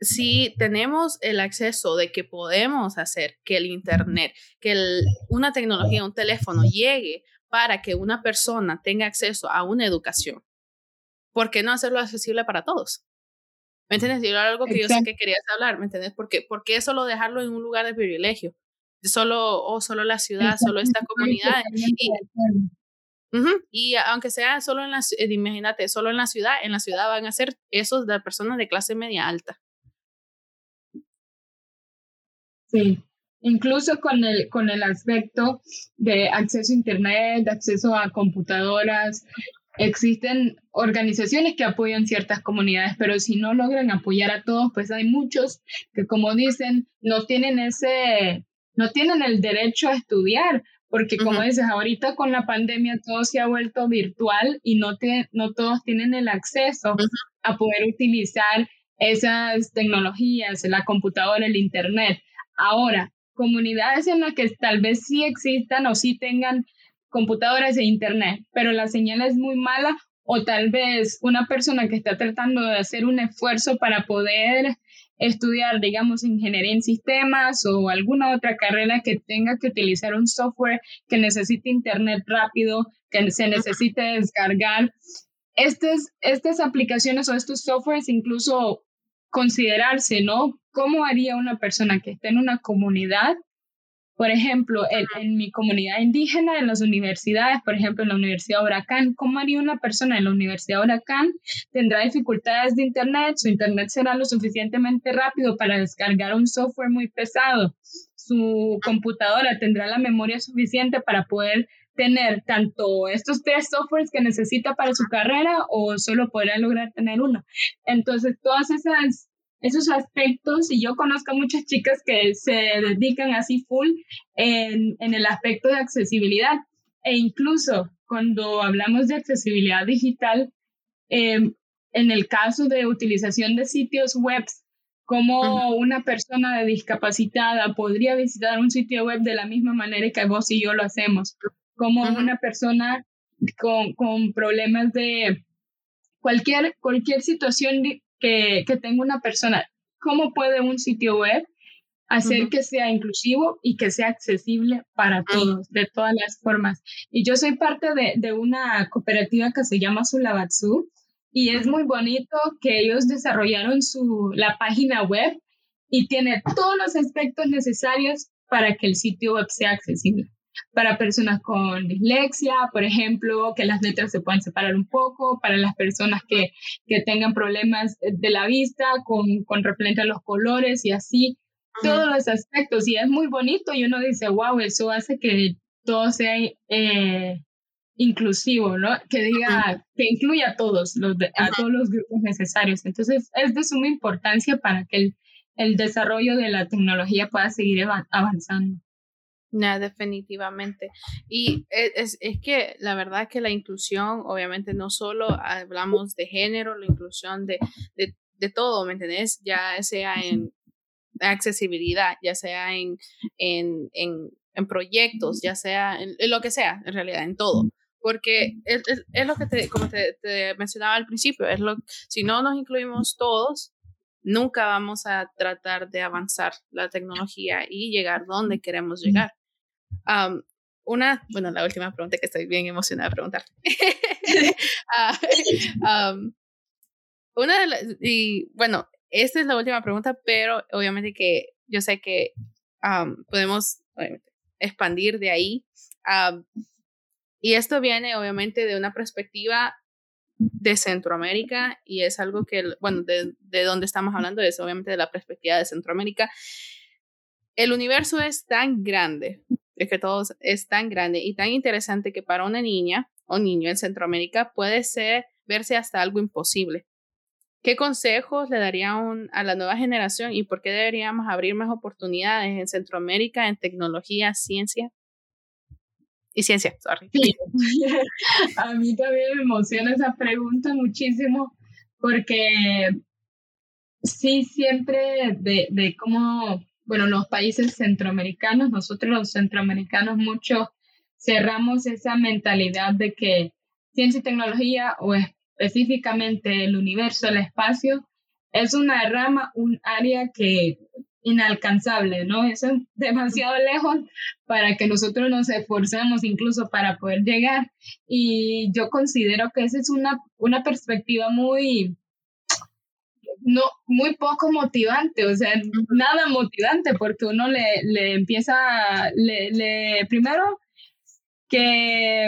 si tenemos el acceso de que podemos hacer que el Internet, que una tecnología, un teléfono llegue para que una persona tenga acceso a una educación, ¿por qué no hacerlo accesible para todos? ¿Me entiendes? Y algo que yo sé que querías hablar, ¿me entiendes? ¿Por qué, ¿Por qué solo dejarlo en un lugar de privilegio? Solo, o solo la ciudad, solo esta comunidad. Y, y aunque sea solo en la, imagínate, solo en la ciudad, en la ciudad van a ser esos de personas de clase media alta. Sí, incluso con el, con el aspecto de acceso a Internet, de acceso a computadoras, existen organizaciones que apoyan ciertas comunidades, pero si no logran apoyar a todos, pues hay muchos que, como dicen, no tienen ese, no tienen el derecho a estudiar, porque como dices, ahorita con la pandemia todo se ha vuelto virtual y no, te, no todos tienen el acceso a poder utilizar esas tecnologías, la computadora, el Internet. Ahora, comunidades en las que tal vez sí existan o sí tengan computadoras e internet, pero la señal es muy mala o tal vez una persona que está tratando de hacer un esfuerzo para poder estudiar, digamos, ingeniería en sistemas o alguna otra carrera que tenga que utilizar un software que necesite internet rápido, que se necesite descargar. Estas, estas aplicaciones o estos softwares incluso considerarse, ¿no? ¿Cómo haría una persona que esté en una comunidad? Por ejemplo, en, mi comunidad indígena, en las universidades, por ejemplo, en la Universidad Huracán, ¿cómo haría una persona en la Universidad Huracán? Tendrá dificultades de Internet, su Internet será lo suficientemente rápido para descargar un software muy pesado. su computadora tendrá la memoria suficiente para poder tener tanto estos tres softwares que necesita para su carrera o solo podrá lograr tener uno. Entonces, todas esas esos aspectos y yo conozco muchas chicas que se dedican así full en, en el aspecto de accesibilidad. E incluso cuando hablamos de accesibilidad digital, em, en el caso de utilización de sitios web, como una persona discapacitada podría visitar un sitio web de la misma manera que vos y yo lo hacemos, como una persona con, con, problemas de cualquier, cualquier situación que, que tenga una persona, ¿cómo puede un sitio web hacer que sea inclusivo y que sea accesible para todos, de todas las formas. Y yo soy parte de, de una cooperativa que se llama Sulabatsu y es muy bonito que ellos desarrollaron su, la página web y tiene todos los aspectos necesarios para que el sitio web sea accesible. Para personas con dislexia, por ejemplo, que las letras se puedan separar un poco, para las personas que, que tengan problemas de la vista con, con referente a los colores y así todos los aspectos y es muy bonito y uno dice, wow, eso hace que todo sea eh, inclusivo, ¿no? Que diga, que incluya a todos, los a todos los grupos necesarios. Entonces, es de suma importancia para que el, el desarrollo de la tecnología pueda seguir avanzando. No, definitivamente. Y e, es, es, que la verdad que la inclusión, obviamente no solo hablamos de género, la inclusión de, de, de todo, ¿me entendés? Ya sea en accesibilidad, ya sea en, en, en, en proyectos, ya sea en, lo que sea, en realidad, en todo. Porque es, es, lo que te, como te, te, mencionaba al principio, es lo, si no nos incluimos todos, nunca vamos a tratar de avanzar la tecnología y llegar donde queremos llegar. Um, una, bueno, la última pregunta que estoy bien emocionada de preguntar. [LAUGHS] [LAUGHS] uh, um, una de las, y bueno, esta es la última pregunta, pero obviamente que yo sé que podemos expandir de ahí. y esto viene obviamente de una perspectiva de Centroamérica y es algo que, bueno, de, de donde estamos hablando es obviamente de la perspectiva de Centroamérica. El universo es tan grande, es que todo es tan grande y tan interesante que para una niña o niño en Centroamérica puede ser verse hasta algo imposible. ¿Qué consejos le darían a la nueva generación y por qué deberíamos abrir más oportunidades en Centroamérica en tecnología, ciencia? Y ciencia. [LAUGHS] A mí también me emociona esa pregunta muchísimo porque sí, siempre de, de cómo, bueno, los países centroamericanos, nosotros los centroamericanos mucho cerramos esa mentalidad de que ciencia y tecnología o es específicamente el universo, el espacio, es una rama, un área que inalcanzable, ¿no? Es [LAUGHS] demasiado lejos para que nosotros nos esforcemos incluso para poder llegar. Y yo considero que esa es una, una perspectiva muy, no, muy poco motivante, o sea, nada motivante, porque uno le, le empieza, le, le, primero que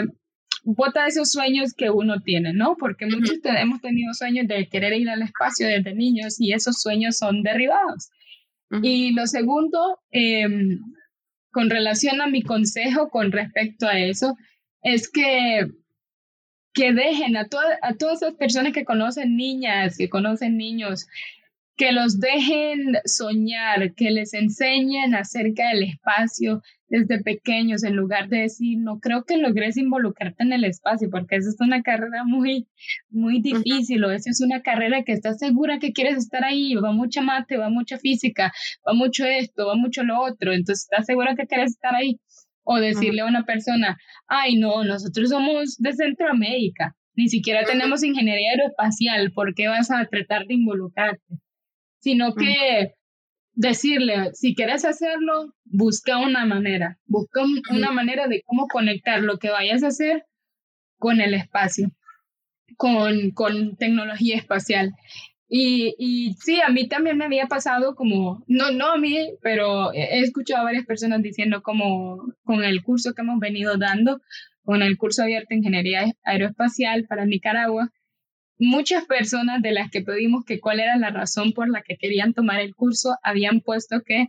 bota esos sueños que uno tiene, ¿no? Porque muchos hemos tenido sueños de querer ir al espacio desde niños y esos sueños son derribados. Y lo segundo, em, con relación a mi consejo con respecto a eso, es que, que dejen a, a todas esas personas que conocen niñas, que conocen niños, que los dejen soñar, que les enseñen acerca del espacio desde pequeños, en lugar de decir, no creo que logres involucrarte en el espacio, porque esa es una carrera muy, muy difícil, o esa es una carrera que estás segura que quieres estar ahí, va mucha mate, va mucha física, va mucho esto, va mucho lo otro, entonces estás segura que quieres estar ahí. O decirle a una persona, ay, no, nosotros somos de Centroamérica, ni siquiera tenemos ingeniería aeroespacial, ¿por qué vas a tratar de involucrarte? sino que decirle, si quieres hacerlo, busca una manera, busca una manera de cómo conectar lo que vayas a hacer con el espacio, con, con tecnología espacial. Y, sí, a mí también me había pasado como, no, no a mí, pero he escuchado a varias personas diciendo como con el curso que hemos venido dando, con el curso abierto de Ingeniería Aeroespacial para Nicaragua, muchas personas de las que pedimos que cuál era la razón por la que querían tomar el curso habían puesto que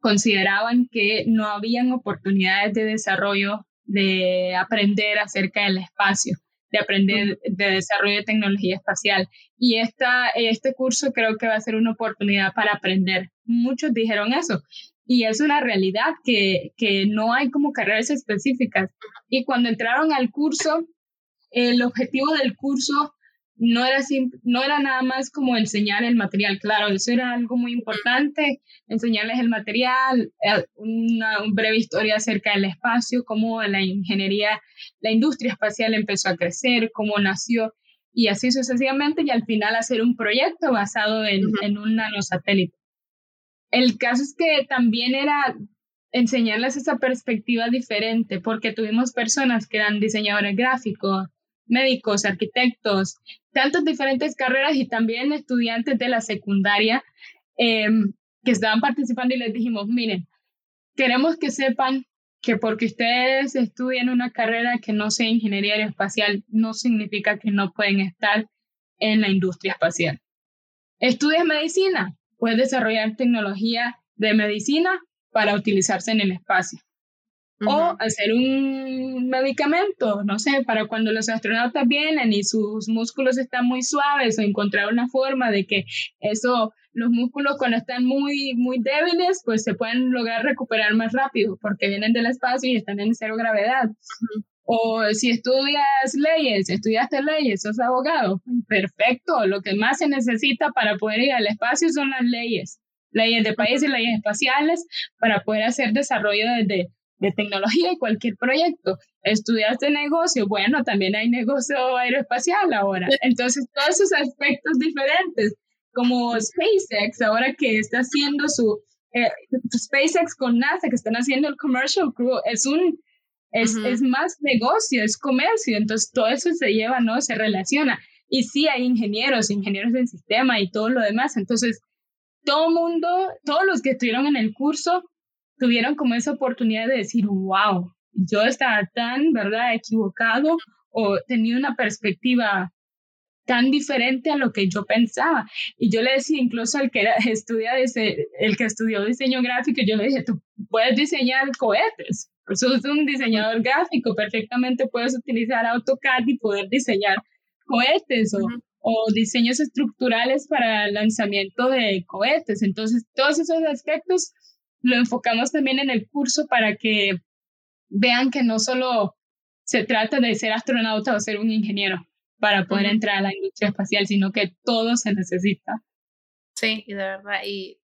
consideraban que no habían oportunidades de desarrollo, de aprender acerca del espacio, de aprender de desarrollo de tecnología espacial. Y esta, este curso creo que va a ser una oportunidad para aprender. Muchos dijeron eso. Y es una realidad que, que no hay como carreras específicas. Y cuando entraron al curso, el objetivo del curso no era, no era nada más como enseñar el material, claro, eso era algo muy importante, enseñarles el material, eh, una, breve historia acerca del espacio, cómo la ingeniería, la industria espacial empezó a crecer, cómo nació y así sucesivamente y al final hacer un proyecto basado en, en un nanosatélite. El caso es que también era enseñarles esa perspectiva diferente porque tuvimos personas que eran diseñadores gráficos, médicos, arquitectos, tantas diferentes carreras y también estudiantes de la secundaria em, que estaban participando y les dijimos, miren, queremos que sepan que porque ustedes estudian una carrera que no sea ingeniería aeroespacial, no significa que no pueden estar en la industria espacial. Estudias medicina, puedes desarrollar tecnología de medicina para utilizarse en el espacio o hacer un medicamento, no sé, para cuando los astronautas vienen y sus músculos están muy suaves o encontrar una forma de que eso, los músculos cuando están muy, muy débiles, pues se pueden lograr recuperar más rápido porque vienen del espacio y están en cero gravedad. O si estudias leyes, estudiaste leyes, sos abogado, perfecto, lo que más se necesita para poder ir al espacio son las leyes, leyes de país y leyes espaciales para poder hacer desarrollo desde de tecnología y cualquier proyecto. Estudiaste negocio, bueno, también hay negocio aeroespacial ahora. Entonces, todos esos aspectos diferentes, como SpaceX, ahora que está haciendo su eh, SpaceX con NASA, que están haciendo el Commercial Crew, es un es, es más negocio, es comercio, entonces todo eso se lleva, ¿no? Se relaciona. Y sí hay ingenieros, ingenieros del sistema y todo lo demás. Entonces, todo mundo, todos los que estuvieron en el curso tuvieron como esa oportunidad de decir, wow, yo estaba tan, ¿verdad?, equivocado o tenía una perspectiva tan diferente a lo que yo pensaba. Y yo le decía incluso al que era, [LAUGHS] estudia el que estudió diseño gráfico, yo le dije, tú puedes diseñar cohetes, sos un diseñador gráfico, perfectamente puedes utilizar AutoCAD y poder diseñar cohetes o, o diseños estructurales para el lanzamiento de cohetes. Entonces, todos esos aspectos lo enfocamos también en el curso para que vean que no solo se trata de ser astronauta o ser un ingeniero para poder entrar a la industria espacial, sino que todo se necesita. Sí, y de verdad, y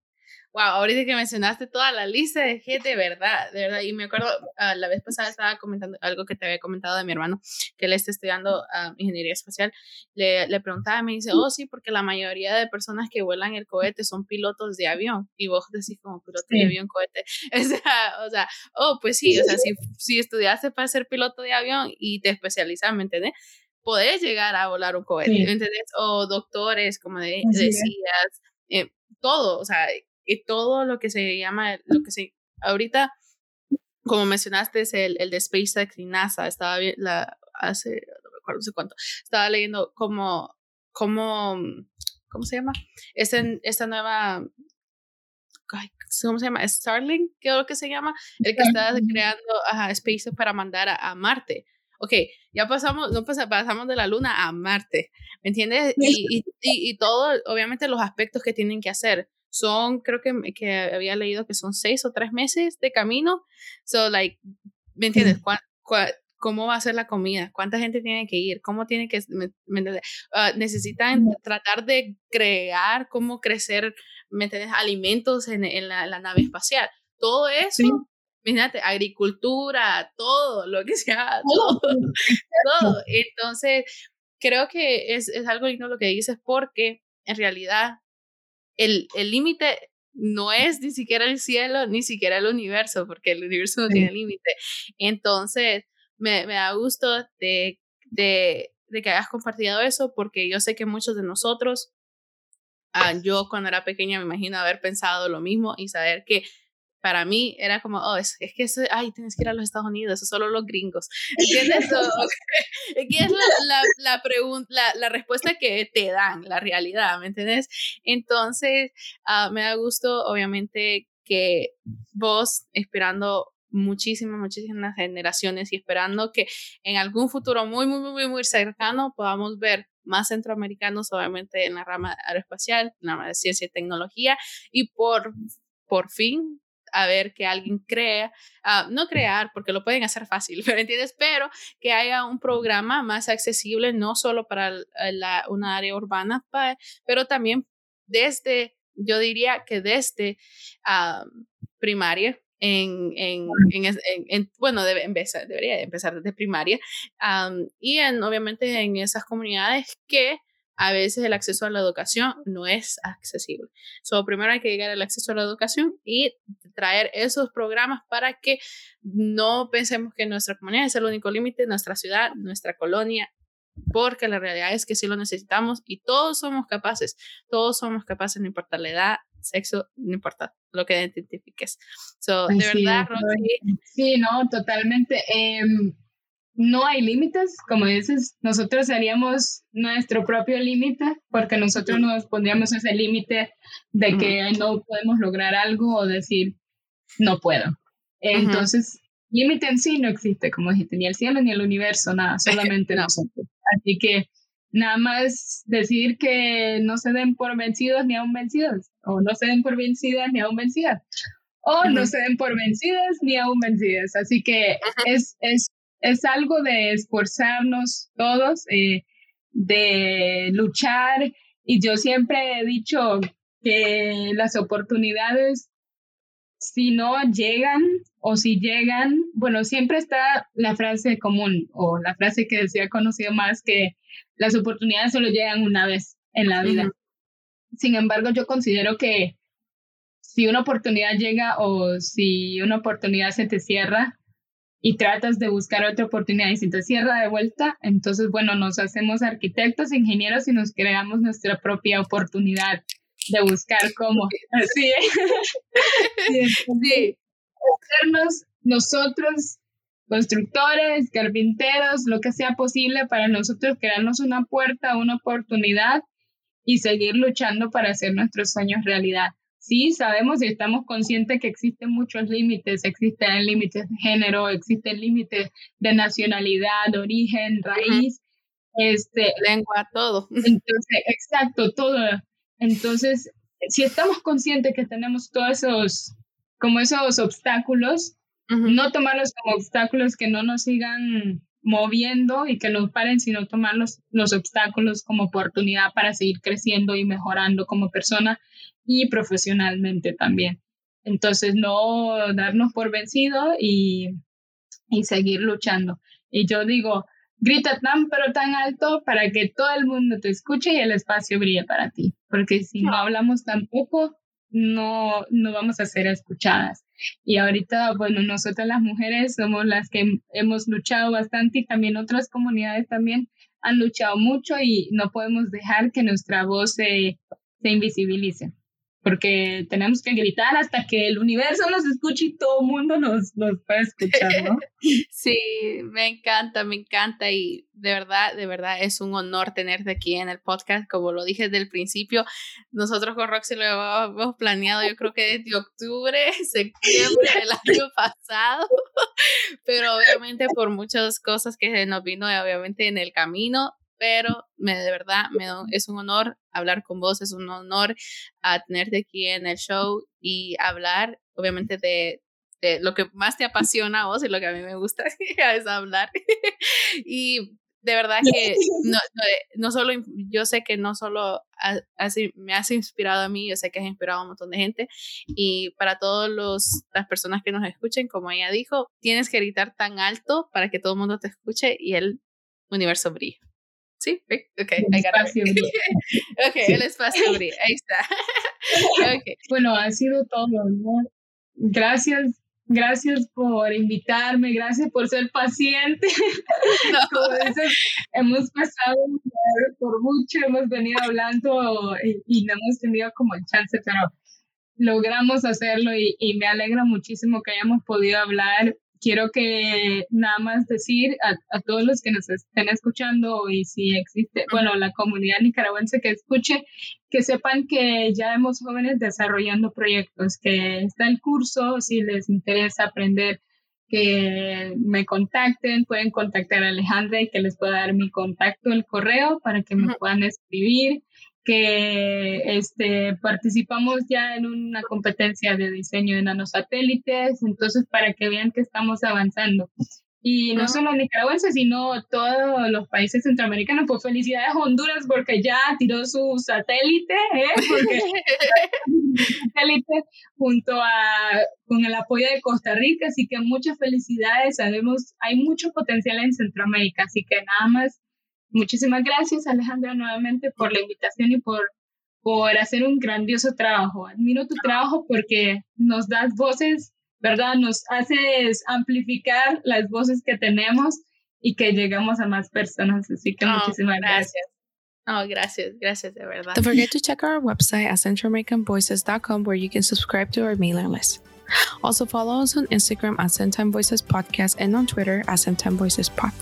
wow, ahorita que mencionaste toda la lista de gente, de verdad, de verdad, y me acuerdo, uh, la vez pasada estaba comentando algo que te había comentado de mi hermano, que él está estudiando uh, ingeniería espacial, le, le preguntaba, me dice, oh, sí, porque la mayoría de personas que vuelan el cohete son pilotos de avión, y vos [LAUGHS] decís como piloto de avión, cohete, [LAUGHS] o sea, o sea, oh, pues sí, o sea, si, si estudiaste para ser piloto de avión y te especializas, ¿me entiendes? Podés llegar a volar un cohete, ¿me entiendes? O doctores, como decías, eh, todo, o sea, y todo lo que se llama, lo que se, ahorita, como mencionaste, es el, el de SpaceX y NASA, estaba bien, la, hace, no me acuerdo no sé cuánto, estaba leyendo como, como, ¿cómo se llama? Esta, esta nueva, ¿cómo se llama? Starlink, ¿qué es lo que se llama? El que está creando ajá, SpaceX para mandar a, a Marte ok, ya pasamos, no pasamos de la luna a Marte, ¿me entiendes? Y, y, y, todo, obviamente los aspectos que tienen que hacer son, creo que, que había leído que son seis o tres meses de camino. So, like, ¿me entiendes? cómo va a ser la comida? ¿Cuánta gente tiene que ir? ¿Cómo tiene que, me, uh, necesitan tratar de crear, cómo crecer, ¿me entiendes? Alimentos en, en la, nave espacial. Todo eso Imagínate, agricultura, todo, lo que sea, [LAUGHS] todo, todo. Entonces, creo que es, es, algo lindo lo que dices porque en realidad el límite no es ni siquiera el cielo, ni siquiera el universo, porque el universo no tiene límite. Entonces, me, me, da gusto de, de, de, que hayas compartido eso, porque yo sé que muchos de nosotros, ah, yo cuando era pequeña me imagino haber pensado lo mismo y saber que para mí era como, oh, es, es que, eso, ay, tienes que ir a los Estados Unidos, eso solo los gringos. [LAUGHS] ¿Entiendes? ¿Qué es la, la, la, la, la, respuesta que te dan, la realidad, ¿me entiendes? Entonces, uh, me da gusto, obviamente, que vos, inspirando muchísimas, muchísimas generaciones y esperando que en algún futuro muy, muy, muy, muy cercano podamos ver más centroamericanos, obviamente en la rama aeroespacial, en la rama de ciencia y tecnología, y por, por fin a ver que alguien crea, ah, no crear, porque lo pueden hacer fácil, [LAUGHS] ¿me entiendes? Pero que haya un programa más accesible, no solo para la, una área urbana, pero también desde, yo diría que desde uh, primaria, en, en, en, bueno, debe empezar, debería empezar desde primaria, y en, obviamente en esas comunidades que a veces el acceso a la educación no es accesible. So, primero hay que llegar al acceso a la educación y traer esos programas para que no pensemos que nuestra comunidad es el único límite, nuestra ciudad, nuestra colonia, porque la realidad es que sí lo necesitamos y todos somos capaces, todos somos capaces, no importa la edad, sexo, no importa lo que identifiques. So, de verdad, Rosy. Sí, no, totalmente. Em, no hay límites, como dices, nosotros seríamos nuestro propio límite porque nosotros nos pondríamos ese límite de que no podemos lograr algo o decir no puedo. Entonces, límite en sí no existe, como dijiste, ni el cielo ni el universo, nada, solamente nosotros. Así que nada más decir que no se den por vencidos ni aún vencidos, o no se den por vencidas ni aún vencidas, o no se den por vencidas ni aún vencidas. Así que es, es, es algo de esforzarnos todos, eh, de luchar, y yo siempre he dicho que las oportunidades si no llegan o si llegan, bueno, siempre está la frase común o la frase que se ha conocido más que las oportunidades solo llegan una vez en la vida. Sin embargo, yo considero que si una oportunidad llega o si una oportunidad se te cierra y tratas de buscar otra oportunidad y se te cierra de vuelta, entonces, bueno, nos hacemos arquitectos, ingenieros y nos creamos nuestra propia oportunidad de buscar cómo. Así [LAUGHS] sí. Hacernos nosotros constructores, carpinteros, lo que sea posible para nosotros crearnos una puerta, una oportunidad y seguir luchando para hacer nuestros sueños realidad. Sí, sabemos y estamos conscientes que existen muchos límites, existen límites de género, existen límites de nacionalidad, origen, raíz, este, lengua, todo. Entonces, exacto, todo. Entonces, si estamos conscientes que tenemos todos esos, como esos obstáculos, no tomarlos como obstáculos que no nos sigan moviendo y que nos paren, sino tomar los, los obstáculos como oportunidad para seguir creciendo y mejorando como persona y profesionalmente también. Entonces, no darnos por vencido y, y seguir luchando. Y yo digo, grita tan pero tan alto para que todo el mundo te escuche y el espacio brille para ti, porque si no hablamos tampoco, no, no vamos a ser escuchadas. Y ahorita, bueno, nosotras las mujeres somos las que hemos luchado bastante y también otras comunidades también han luchado mucho y no podemos dejar que nuestra voz se, se invisibilice porque tenemos que gritar hasta que el universo nos escuche y todo el mundo nos, nos pueda escuchar, ¿no? [LAUGHS] Sí, me encanta, me encanta y de verdad, de verdad es un honor tenerte aquí en el podcast. Como lo dije desde el principio, nosotros con Roxy lo hemos planeado yo creo que desde octubre, [LAUGHS] septiembre del [LAUGHS] año pasado, pero obviamente por muchas cosas que nos vino obviamente en el camino, pero me, de verdad me, es un honor hablar con vos, es un honor a tenerte aquí en el show y hablar, obviamente, de, de lo que más te apasiona a vos y lo que a mí me gusta [LAUGHS] es hablar. [LAUGHS] y de verdad que no, no, solo, yo sé que no solo me has inspirado a mí, yo sé que has inspirado a un montón de gente y para todas las personas que nos escuchen, como ella dijo, tienes que gritar tan alto para que todo el mundo te escuche y el universo brille. Sí, ok, [LAUGHS] el espacio ok, el espacio ahí está. [LAUGHS] okay. Bueno, ha sido todo, ¿no? Gracias, gracias por invitarme, gracias por ser paciente. [LAUGHS] hemos pasado por mucho, hemos venido hablando y, y, no hemos tenido como el chance, pero logramos hacerlo y, y me alegra muchísimo que hayamos podido hablar quiero que nada más decir a, a, todos los que nos estén escuchando y si existe, bueno, la comunidad nicaragüense que escuche, que sepan que ya vemos jóvenes desarrollando proyectos, que está el curso, si les interesa aprender, que me contacten, pueden contactar a Alejandra y que les pueda dar mi contacto, el correo, para que me puedan escribir que este, participamos ya en una competencia de diseño de nanosatélites, entonces para que vean que estamos avanzando. Y no solo nicaragüenses, sino todos los países centroamericanos. Pues felicidades Honduras porque ya tiró su satélite, ¿eh? Porque [LAUGHS] satélite junto a con el apoyo de Costa Rica, así que muchas felicidades. Sabemos, hay mucho potencial en Centroamérica, así que nada más Muchísimas gracias, Alejandra, nuevamente por la invitación y por, por hacer un grandioso trabajo. Admiro tu trabajo porque nos das voces, ¿verdad? Nos haces amplificar las voces que tenemos y que llegamos a más personas. Así que muchísimas gracias. gracias. Oh, gracias, gracias de verdad. Don't forget to check our website at centralamericanvoices.com where you can subscribe to our mailing list. Also, follow us on Instagram at Centime Voices Podcast and on Twitter at Centime Voices Pod.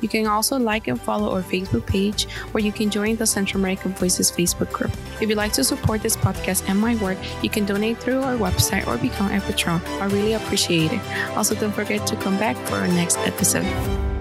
You can also like and follow our Facebook page where you can join the Central American Voices Facebook group. If you'd like to support this podcast and my work, you can donate through our website or become a patron. I really appreciate it. Also, don't forget to come back for our next episode.